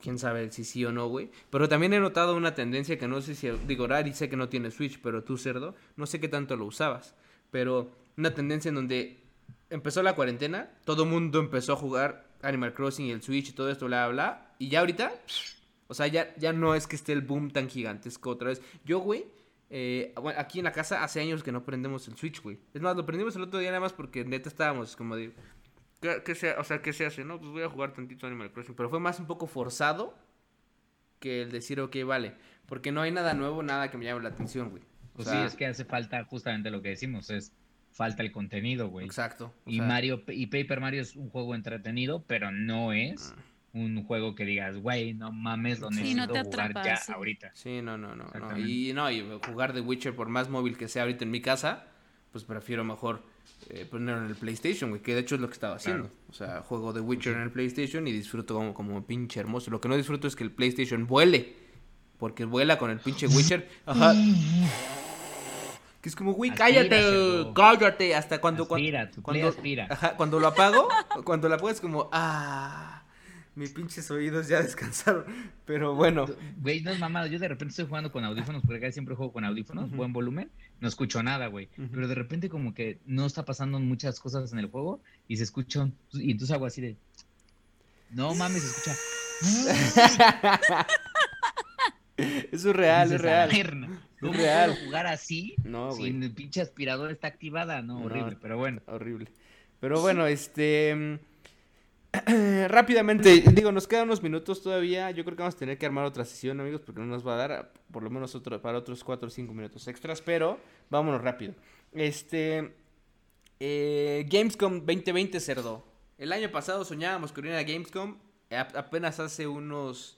Quién sabe si sí o no, güey. Pero también he notado una tendencia que no sé si, digo, Rari sé que no tiene Switch, pero tú, cerdo, no sé qué tanto lo usabas. Pero una tendencia en donde empezó la cuarentena, todo mundo empezó a jugar Animal Crossing y el Switch y todo esto, bla, bla, bla. Y ya ahorita, o sea, ya, ya no es que esté el boom tan gigantesco otra vez. Yo, güey, eh, bueno, aquí en la casa hace años que no prendemos el Switch, güey. Es más, lo prendimos el otro día nada más porque neta estábamos como de... ¿Qué, qué se, o sea, ¿qué se hace? No, pues voy a jugar tantito Animal Crossing. Pero fue más un poco forzado que el decir, ok, vale. Porque no hay nada nuevo, nada que me llame la atención, güey. O Pues sea, sí, es que hace falta justamente lo que decimos, es falta el contenido, güey. Exacto. Y sea, Mario y Paper Mario es un juego entretenido, pero no es Ah. un juego que digas, güey, no mames, lo Sí, necesito no te jugar atrapa, ya sí. ahorita. Sí, no, no, no. Y no, y jugar The Witcher por más móvil que sea ahorita en mi casa, pues prefiero mejor eh, ponerlo en el PlayStation, güey, que de hecho es lo que estaba haciendo. Claro. O sea, juego The Witcher en el PlayStation y disfruto como, como pinche hermoso. Lo que no disfruto es que el PlayStation vuele, porque vuela con el pinche Witcher. Ajá. Que es como, güey, cállate, cállate, hasta cuando... cuando Aspira, cuando, aspira. Ajá, cuando lo apago, cuando la apago es como, ah, mis pinches oídos ya descansaron. Pero bueno, Güey, no es mamada. Yo de repente estoy jugando con audífonos, porque acá siempre juego con audífonos, buen volumen, no escucho nada, güey. Pero de repente como que no está pasando muchas cosas en el juego y se escuchan, y entonces hago así de, no mames, se escucha. eso es real, es real. "A ver, no, ¿Cómo real. puedo jugar así? No, si güey. el pinche aspirador está activada, no, No. horrible, pero bueno. Horrible. Pero bueno, este. mm, Rápidamente, digo, nos quedan unos minutos todavía. Yo creo que vamos a tener que armar otra sesión, amigos, porque no nos va a dar por lo menos otro, para otros 4 o 5 minutos extras. Pero vámonos rápido. Este. eh, Gamescom 2020 cerdo. El año pasado soñábamos con ir a Gamescom. A- apenas hace unos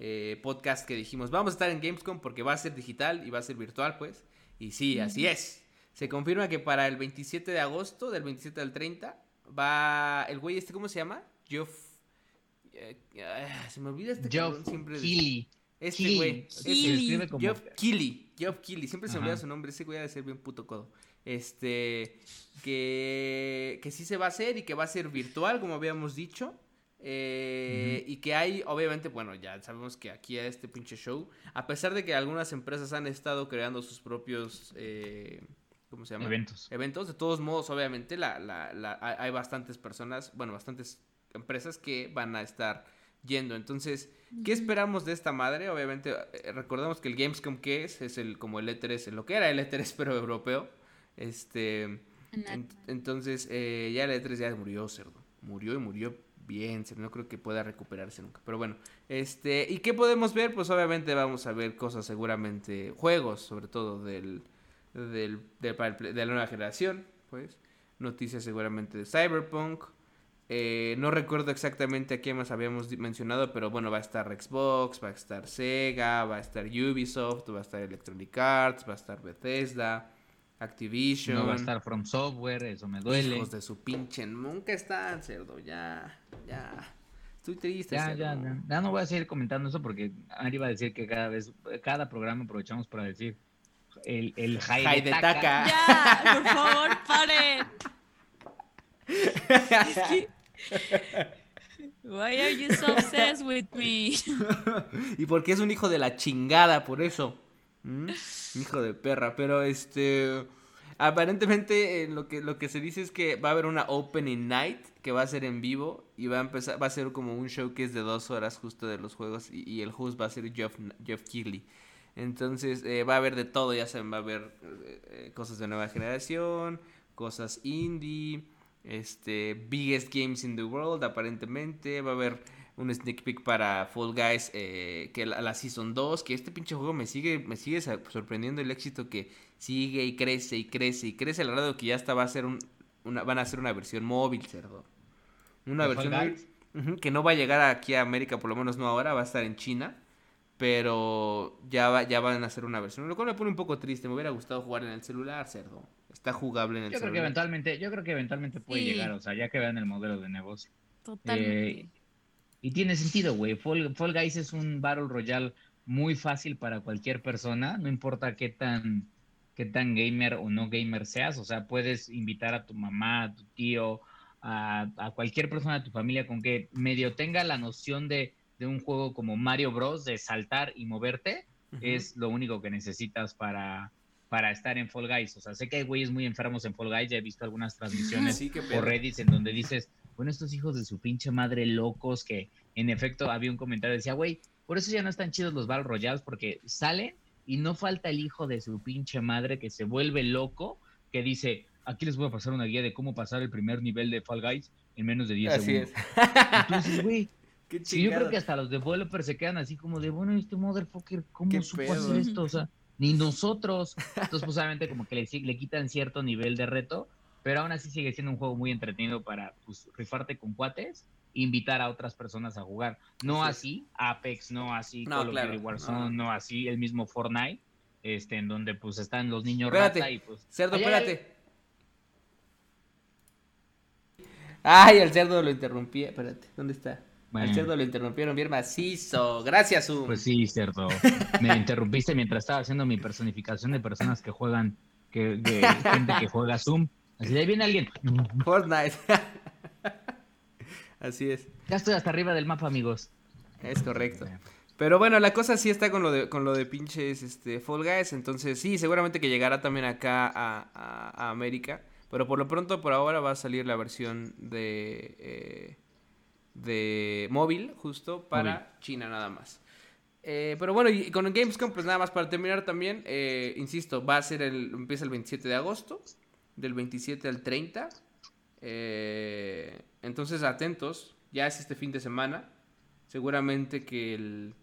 eh, podcasts que dijimos, vamos a estar en Gamescom porque va a ser digital y va a ser virtual, pues. Y sí, así es. Se confirma que para el 27 de agosto, del 27 al 30, va el güey este, ¿cómo se llama? Geoff... eh, ah, se me olvida este Geoff siempre. Keighley. Este güey. Escribe como- Geoff Keighley. Geoff Keighley. Siempre se me olvida su nombre. Ese güey ha de ser bien puto codo. Este. Que, que sí se va a hacer y que va a ser virtual, como habíamos dicho. Eh, Y que hay, obviamente, bueno, ya sabemos que aquí a este pinche show, a pesar de que algunas empresas han estado creando sus propios. eh, ¿Cómo se llama? Eventos. eventos. De todos modos, obviamente, la, la, la- hay hay bastantes personas, bueno, bastantes empresas que van a estar yendo. Entonces, ¿qué esperamos de esta madre? Obviamente, eh, recordemos que el Gamescom, ¿qué es? Es el como el E3, en lo que era el E3, pero europeo. Este, en- entonces, eh, ya el E3 ya murió, cerdo. Murió y murió bien. No creo que pueda recuperarse nunca. Pero bueno, este, ¿y qué podemos ver? Pues obviamente vamos a ver cosas seguramente, juegos, sobre todo del, del, del- de la nueva generación, pues. Noticias seguramente de Cyberpunk. Eh, no recuerdo exactamente a quién más habíamos mencionado, pero bueno, va a estar Xbox, va a estar Sega, va a estar Ubisoft, va a estar Electronic Arts, va a estar Bethesda, Activision. No va a estar From Software, eso me duele. Hijos de su pinche, nunca están, cerdo, ya, ya. Estoy triste, Ya, cerdo. ya, ya. Ya no voy a seguir comentando eso porque Ari iba a decir que cada vez, cada programa aprovechamos para decir el, el high, High de. Taka. Ya, por favor, paren. Es que- Why are you so obsessed with me? y porque es un hijo de la chingada, por eso. ¿Mm? Hijo de perra, pero este... Aparentemente lo que, lo que se dice es que va a haber una opening night que va a ser en vivo y va a empezar, va a ser como un show que es de dos horas justo de los juegos y, y el host va a ser Jeff, Jeff Keighley. Entonces eh, va a haber de todo, ya saben, va a haber eh, eh, cosas de nueva generación, cosas indie, este, biggest games in the world aparentemente, va a haber un sneak peek para Fall Guys, eh, que la, la Season 2, que este pinche juego me sigue, me sigue sorprendiendo el éxito que sigue y crece y crece y crece, al grado que ya hasta va a ser un, una, van a hacer una versión móvil, cerdo. Una ¿De Fall versión Guys? móvil, que no va a llegar aquí a América, por lo menos no ahora, va a estar en China. Pero ya, va, ya van a hacer una versión. Lo cual me pone un poco triste. Me hubiera gustado jugar en el celular, cerdo. Está jugable en el Yo creo que celular. eventualmente, yo creo que eventualmente puede Sí. llegar, o sea, ya que vean el modelo de negocio. Totalmente. Eh, y tiene sentido, güey. Fall, Fall Guys es un Battle Royale muy fácil para cualquier persona, no importa qué tan, qué tan gamer o no gamer seas, o sea, puedes invitar a tu mamá, a tu tío, a, a cualquier persona de tu familia con que medio tenga la noción de, de un juego como Mario Bros, de saltar y moverte, es lo único que necesitas para, para estar en Fall Guys. O sea, sé que hay güeyes muy enfermos en Fall Guys, ya he visto algunas transmisiones Sí, por. Reddit en donde dices, bueno, estos hijos de su pinche madre locos que en efecto había un comentario que decía, güey, por eso ya no están chidos los Battle Royales porque salen y no falta el hijo de su pinche madre que se vuelve loco, que dice, aquí les voy a pasar una guía de cómo pasar el primer nivel de Fall Guys en menos de 10 Así segundos. es. Entonces, güey, Qué Sí, yo creo que hasta los developers se quedan así como de, bueno, este motherfucker, ¿cómo Qué supo pedo. hacer esto? O sea, ni nosotros. Entonces, pues obviamente como que le, le quitan cierto nivel de reto, pero aún así sigue siendo un juego muy entretenido para pues, rifarte con cuates e invitar a otras personas a jugar. No Así Apex, no así No, Call claro, of Duty Warzone, no. no. así el mismo Fortnite, este, en donde pues están los niños Espérate. rata y pues... Cerdo, Ay, espérate. Ay, el cerdo lo interrumpí. Espérate, ¿dónde está? Bueno. Al cerdo lo interrumpieron bien macizo. Gracias, Zoom. Pues sí, cierto. Me interrumpiste mientras estaba haciendo mi personificación de personas que juegan, que, de gente que juega Zoom. Así de ahí viene alguien. Fortnite. Así es, Ya estoy hasta arriba del mapa, amigos. es correcto. Pero bueno, la cosa sí está con lo de, con lo de pinches este, Fall Guys. Entonces, sí, seguramente que llegará también acá a, a- a América. Pero por lo pronto, por ahora va a salir la versión de, eh, de móvil, justo para Móvil. China nada más. Eh, pero bueno, y con el Gamescom, pues nada más para terminar también, eh, insisto, va a ser el, empieza el 27 de agosto, del 27 al 30. Eh, entonces, atentos, ya es este fin de semana. Seguramente que el...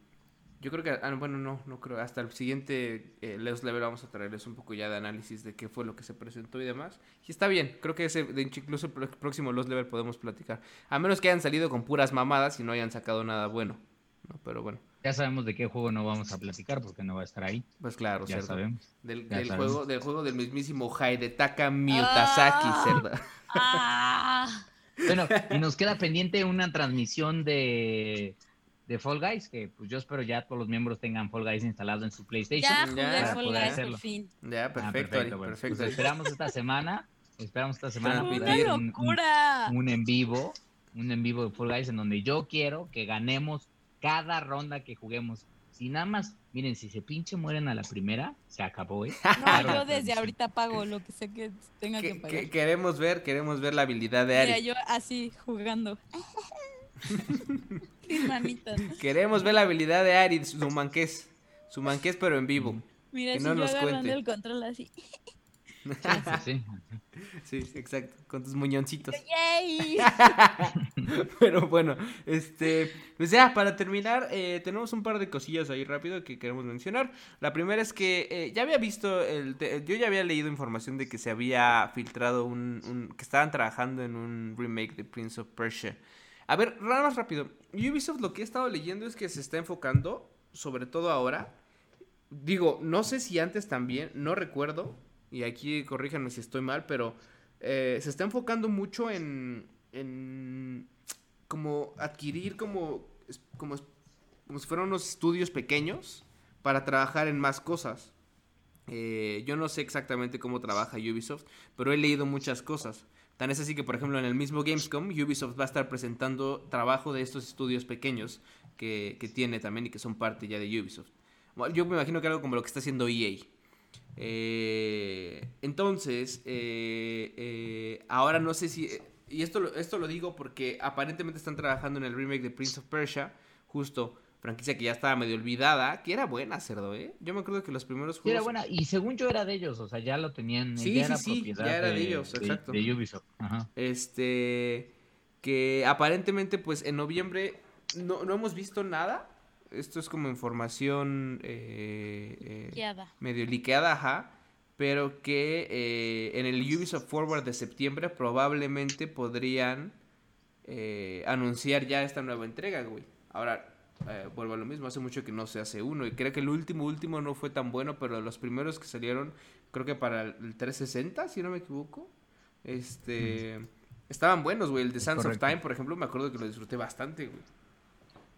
Yo creo que, ah, no, bueno, no, no creo. Hasta el siguiente eh, Leos Level vamos a traerles un poco ya de análisis de qué fue lo que se presentó y demás. Y está bien, creo que ese, de incluso el próximo Los Level podemos platicar. A menos que hayan salido con puras mamadas y no hayan sacado nada bueno. ¿no? Pero bueno, Ya sabemos de qué juego no vamos a platicar porque no va a estar ahí. pues claro, Ya cerdo. sabemos. Del, Ya del sabemos. juego, del juego del mismísimo Haidetaka Miyazaki, Ah. cerdo. Ah, Bueno, y nos queda pendiente una transmisión de, de Fall Guys, que pues yo espero ya todos los miembros tengan Fall Guys instalado en su PlayStation. ya Ya, jugué Fall poder Guys hacerlo. por fin. Ya, Ah, perfecto, Ari, bueno. perfecto. Pues esperamos esta semana, esperamos esta semana. Una un- un- un en vivo, un en vivo de Fall Guys en donde yo quiero que ganemos cada ronda que juguemos. Si nada más, miren, si se pinche mueren a la primera, se acabó, ¿eh? No, yo desde ahorita pago lo que sé que tenga que Que- pagar. que- queremos ver, queremos ver la habilidad de Ari. Mira, yo así jugando. Queremos ver la habilidad de Ari, su manqués. Su manqués, pero en vivo. Mira, Que si no yo nos agarrando cuente. el control así. Sí, sí. Sí, exacto, con tus muñoncitos. ¡Yay! Pero bueno, este, pues ya, para terminar, eh, tenemos un par de cosillas ahí rápido que queremos mencionar. La primera es que eh, ya había visto, el te- yo ya había leído información de que se había filtrado un, un- que estaban trabajando en un remake de Prince of Persia. A ver, nada más rápido, Ubisoft lo que he estado leyendo es que se está enfocando, sobre todo ahora, digo, no sé si antes también, no recuerdo, y aquí corríjanme si estoy mal, pero eh, se está enfocando mucho en, en como adquirir como, como, como si fueran unos estudios pequeños para trabajar en más cosas. Eh, yo no sé exactamente cómo trabaja Ubisoft, pero he leído muchas cosas. Tan es así que, por ejemplo, en el mismo Gamescom, Ubisoft va a estar presentando trabajo de estos estudios pequeños que, que tiene también y que son parte ya de Ubisoft. Yo me imagino que algo como lo que está haciendo EA. Eh, entonces, eh, eh, ahora no sé si... Y esto, lo- esto lo digo porque aparentemente están trabajando en el remake de Prince of Persia, justo franquicia que ya estaba medio olvidada, que era buena, cerdo, ¿eh? Yo me acuerdo que los primeros Sí, juegos... era buena. Y según yo era de ellos, o sea, ya lo tenían. Sí, ya sí, era sí, propiedad ya era de ellos, de, exacto. de Ubisoft. Ajá. Este. Que aparentemente, pues en noviembre no, no hemos visto nada. Esto es como información eh, eh, medio liqueada, ajá. Pero que eh, en el Ubisoft Forward de septiembre probablemente podrían eh, anunciar ya esta nueva entrega, güey. Ahora, eh, vuelvo a lo mismo, hace mucho que no se hace uno. Y creo que el último, último no fue tan bueno, pero los primeros que salieron, creo que para el 360, si no me equivoco. Este. Estaban buenos, güey. El de Sands of. Time, por ejemplo, me acuerdo que lo disfruté bastante, güey.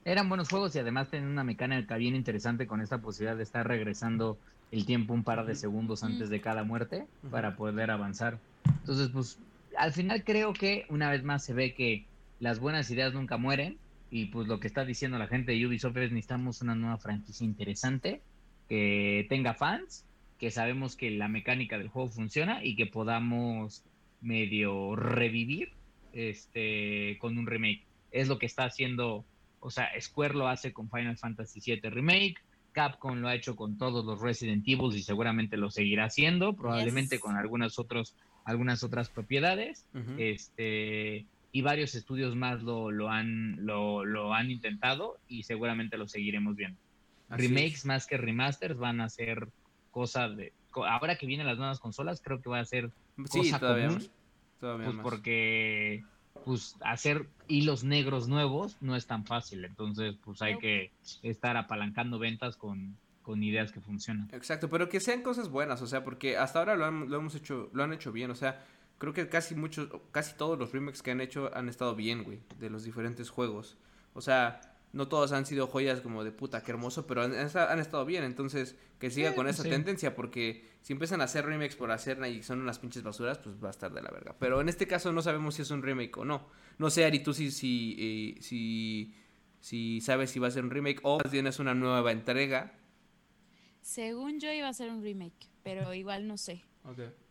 Eran buenos juegos y además tenían una mecánica bien interesante con esta posibilidad de estar regresando el tiempo un par de segundos antes de cada muerte para poder avanzar. Entonces, pues, al final creo que una vez más se ve que las buenas ideas nunca mueren y pues lo que está diciendo la gente de Ubisoft es necesitamos una nueva franquicia interesante que tenga fans, que sabemos que la mecánica del juego funciona y que podamos medio revivir este, con un remake. Es lo que está haciendo, o sea, Square lo hace con Final Fantasy VII Remake, Capcom lo ha hecho con todos los Resident Evil y seguramente lo seguirá haciendo, probablemente Yes. con algunas otros, algunas otras propiedades. Ujú. Este y varios estudios más lo, lo han lo, lo han intentado y seguramente lo seguiremos viendo. Así Remakes es. más que remasters van a ser cosas de ahora que vienen las nuevas consolas, creo que va a ser Sí, cosa todavía común, más. Todavía pues más. porque pues hacer hilos negros nuevos no es tan fácil, entonces pues hay que estar apalancando ventas con, con ideas que funcionan. Exacto, pero que sean cosas buenas, o sea, porque hasta ahora lo, han- lo hemos hecho, lo han hecho bien, o sea, creo que casi muchos, casi todos los remakes que han hecho han estado bien, güey, de los diferentes juegos. O sea, no todos han sido joyas como de puta, qué hermoso, pero han, han estado bien, entonces que siga Sí, con esa sí. tendencia, porque si empiezan a hacer remakes por hacer y son unas pinches basuras, pues va a estar de la verga. Pero en este caso no sabemos si es un remake o no. No sé, Ari, tú si, si, eh, si, si sabes si va a ser un remake o más bien es una nueva entrega. Según yo iba a ser un remake, pero igual no sé.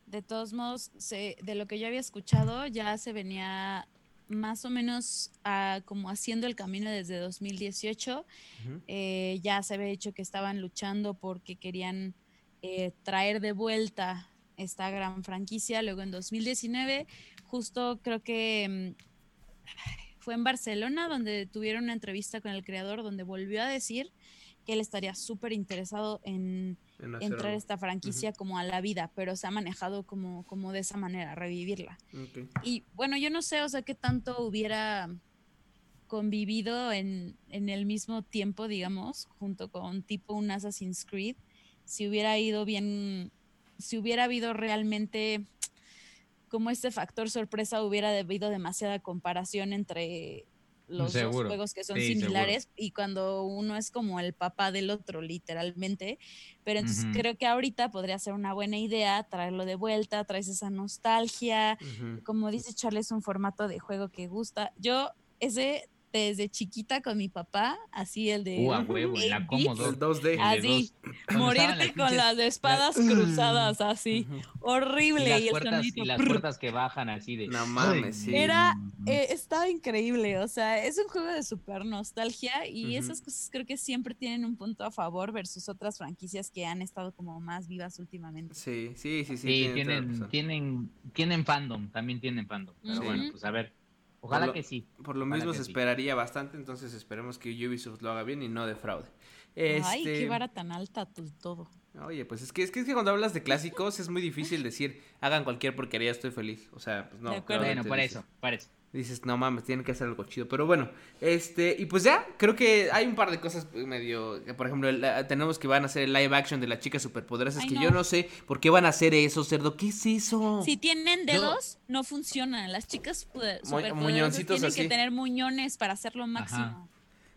De todos modos, se- de lo que yo había escuchado, ya se venía más o menos ah, como haciendo el camino desde 2018. Ujú. Eh, ya se había dicho que estaban luchando porque querían eh, traer de vuelta esta gran franquicia. Luego en 2019, justo creo que mm, fue en Barcelona donde tuvieron una entrevista con el creador donde volvió a decir que él estaría súper interesado en En entrar algo. esta franquicia como a la vida, pero se ha manejado como, como de esa manera, revivirla. Y bueno, yo no sé, o sea, qué tanto hubiera convivido en, en el mismo tiempo, digamos, junto con tipo un Assassin's Creed, si hubiera ido bien, si hubiera habido realmente como este factor sorpresa, hubiera habido demasiada comparación entre los dos juegos que son Sí, seguro. similares y cuando uno es como el papá del otro, literalmente. Pero entonces creo que ahorita podría ser una buena idea traerlo de vuelta, traes esa nostalgia, como dice Charlie, es un formato de juego que gusta. Yo, ese desde chiquita con mi papá, así el de Uh, a huevo, en la el Commodore. El 2D. El de Así, morirte las con las espadas cruzadas, así, horrible. y las y el puertas, y las puertas que bajan así de No mames, sí. Era, eh, estaba increíble, o sea, es un juego de super nostalgia y esas cosas creo que siempre tienen un punto a favor versus otras franquicias que han estado como más vivas últimamente. Sí, sí, sí, sí. Tienen, tienen, tienen fandom, también tienen fandom. Pero bueno, pues a ver. Ojalá lo- que sí. Por lo Ojalá mismo se sí. esperaría bastante, entonces esperemos que Ubisoft lo haga bien y no defraude. Ay, Este, qué vara tan alta todo. Oye, pues es que, es que es que cuando hablas de clásicos es muy difícil decir, hagan cualquier porquería, estoy feliz. O sea, pues no. De acuerdo. Bueno, por eso, por eso. Dices, no mames, tienen que hacer algo chido. Pero bueno, este, y pues ya, creo que hay un par de cosas medio. Por ejemplo, la- tenemos que van a hacer el live action de las chicas superpoderosas. Ay, que no. yo no sé por qué van a hacer eso, cerdo. ¿Qué es eso? Si tienen dedos, no funcionan. Las chicas superpoderosas muñoncitos tienen así. que tener muñones para hacerlo máximo.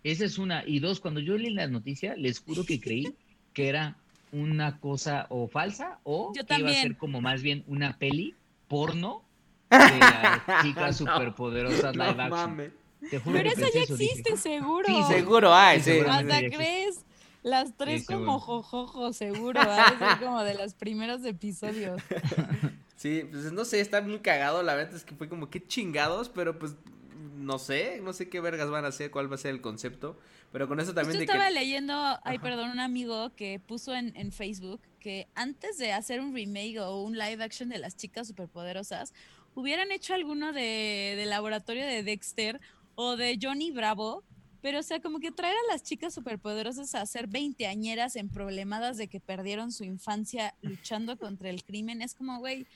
Esa es una. Y dos, cuando yo leí la noticia, les juro que creí que era una cosa o falsa o Yo que iba a ser como más bien una peli porno de las chicas No. superpoderosas No live action. mames. Te juro Pero ya eso, dije, existe, seguro. Sí, Seguro hay, Sí. Hasta ya crees. Las tres Sí, como jojojo, seguro. Ha de ser como de los primeros episodios. Sí, pues no sé, está muy cagado. La verdad es que fue como que chingados, pero pues no sé, no sé qué vergas van a hacer, cuál va a ser el concepto. Pero con eso también Yo de estaba que. leyendo, ay, Ajá. perdón, un amigo que puso en, en Facebook que antes de hacer un remake o un live action de las chicas superpoderosas, hubieran hecho alguno de, de laboratorio de Dexter o de Johnny Bravo. Pero, o sea, como que traer a las chicas superpoderosas a ser veinteañeras en problemadas de que perdieron su infancia luchando contra el crimen, es como, güey,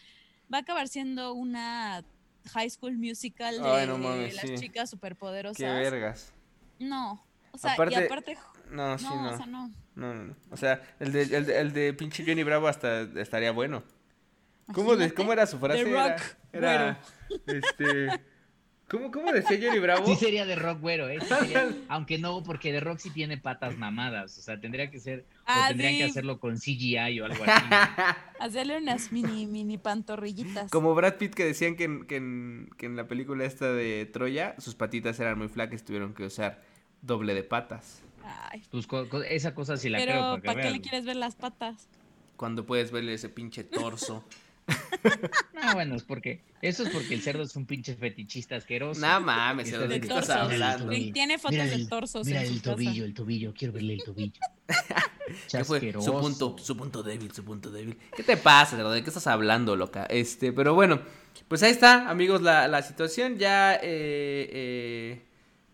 va a acabar siendo una high school musical de, Ay, no mames, las sí. chicas superpoderosas. Qué vergas. No. O sea, Aparte- y aparte, No, sí, no, no. o sea, no. No, no, no. O sea, el de, el de, el de pinche Johnny Bravo hasta estaría bueno. ¿Cómo, de. ¿Cómo era su frase? The Era, Rock, era este... ¿Cómo, ¿Cómo decía Johnny Bravo? Sí sería de rock güero, ¿eh? Sí sería- aunque no, porque de rock sí tiene patas mamadas. O sea, tendría que ser, Ah, o tendrían que hacerlo con CGI o algo así. Hacerle unas mini, mini pantorrillitas. Como Brad Pitt que decían que en, que, en, que en la película esta de Troya sus patitas eran muy flacas y tuvieron que usar doble de patas. Ay, Pues co- co- esa cosa sí la creo. pero ¿para qué le quieres ver las patas? Cuando puedes verle ese pinche torso No, bueno, es porque. Eso es porque el cerdo es un pinche fetichista asqueroso. No mames, Eso ¿de qué estás hablando? Tiene fotos Mira de el- torsos Mira el casa. tobillo, el tobillo, quiero verle el tobillo. ¿Qué fue? Su punto, su punto débil, su punto débil. ¿Qué te pasa, cerdo? ¿De qué estás hablando, loca? Este, pero bueno, pues ahí está, amigos, la, la situación. Ya eh, eh,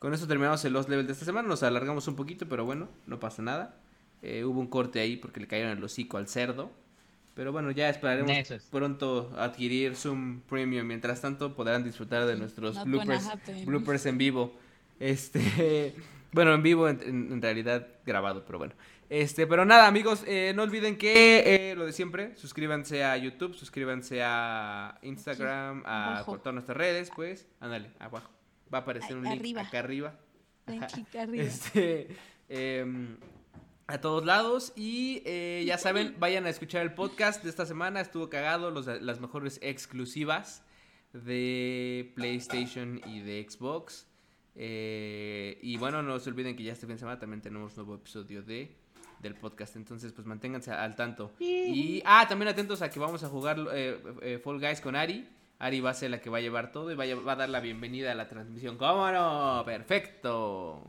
con eso terminamos el Lost Level de esta semana. Nos alargamos un poquito, pero bueno, no pasa nada. Eh, hubo un corte ahí porque le cayeron el hocico al cerdo. Pero bueno, ya esperaremos es. pronto adquirir Zoom Premium. Mientras tanto, podrán disfrutar de nuestros Not bloopers, en vivo. Este, bueno, en vivo, en, realidad grabado, pero bueno. Este, pero nada, amigos, eh, no olviden que eh, lo de siempre, suscríbanse a YouTube, suscríbanse a Instagram, a por todas nuestras redes, pues, ándale, abajo. Va a aparecer un link arriba. acá arriba. Este, em, a todos lados. Y eh, ya saben, vayan a escuchar el podcast de esta semana. Estuvo cagado, los- las mejores exclusivas de PlayStation y de Xbox. Eh, y bueno, no se olviden que ya este fin de semana también tenemos nuevo episodio de del podcast. Entonces, pues manténganse al tanto. Y, ah, también atentos a que vamos a jugar eh, Fall Guys con Ari. Ari va a ser la que va a llevar todo y va a, lle- va a dar la bienvenida a la transmisión. ¿Cómo no? Perfecto.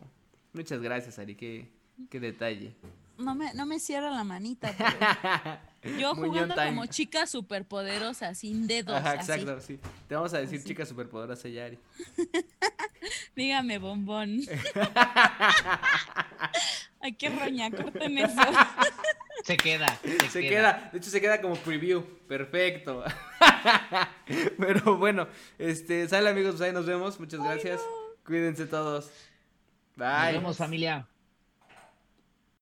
Muchas gracias, Ari. Qué, qué detalle. No me, no me cierra la manita. pero Yo Muñón jugando time. como chica superpoderosa, sin dedos. Ajá, así. exacto, sí. Te vamos a decir Así. chica superpoderosa ya, Ari. Dígame, bombón. Ay, qué roña, corten eso. Se queda. Se, Se queda, de hecho se queda como preview. Perfecto. Pero bueno, este, sale amigos, pues ahí nos vemos. Muchas gracias. Cuídense todos. Nos Bye. vemos, familia.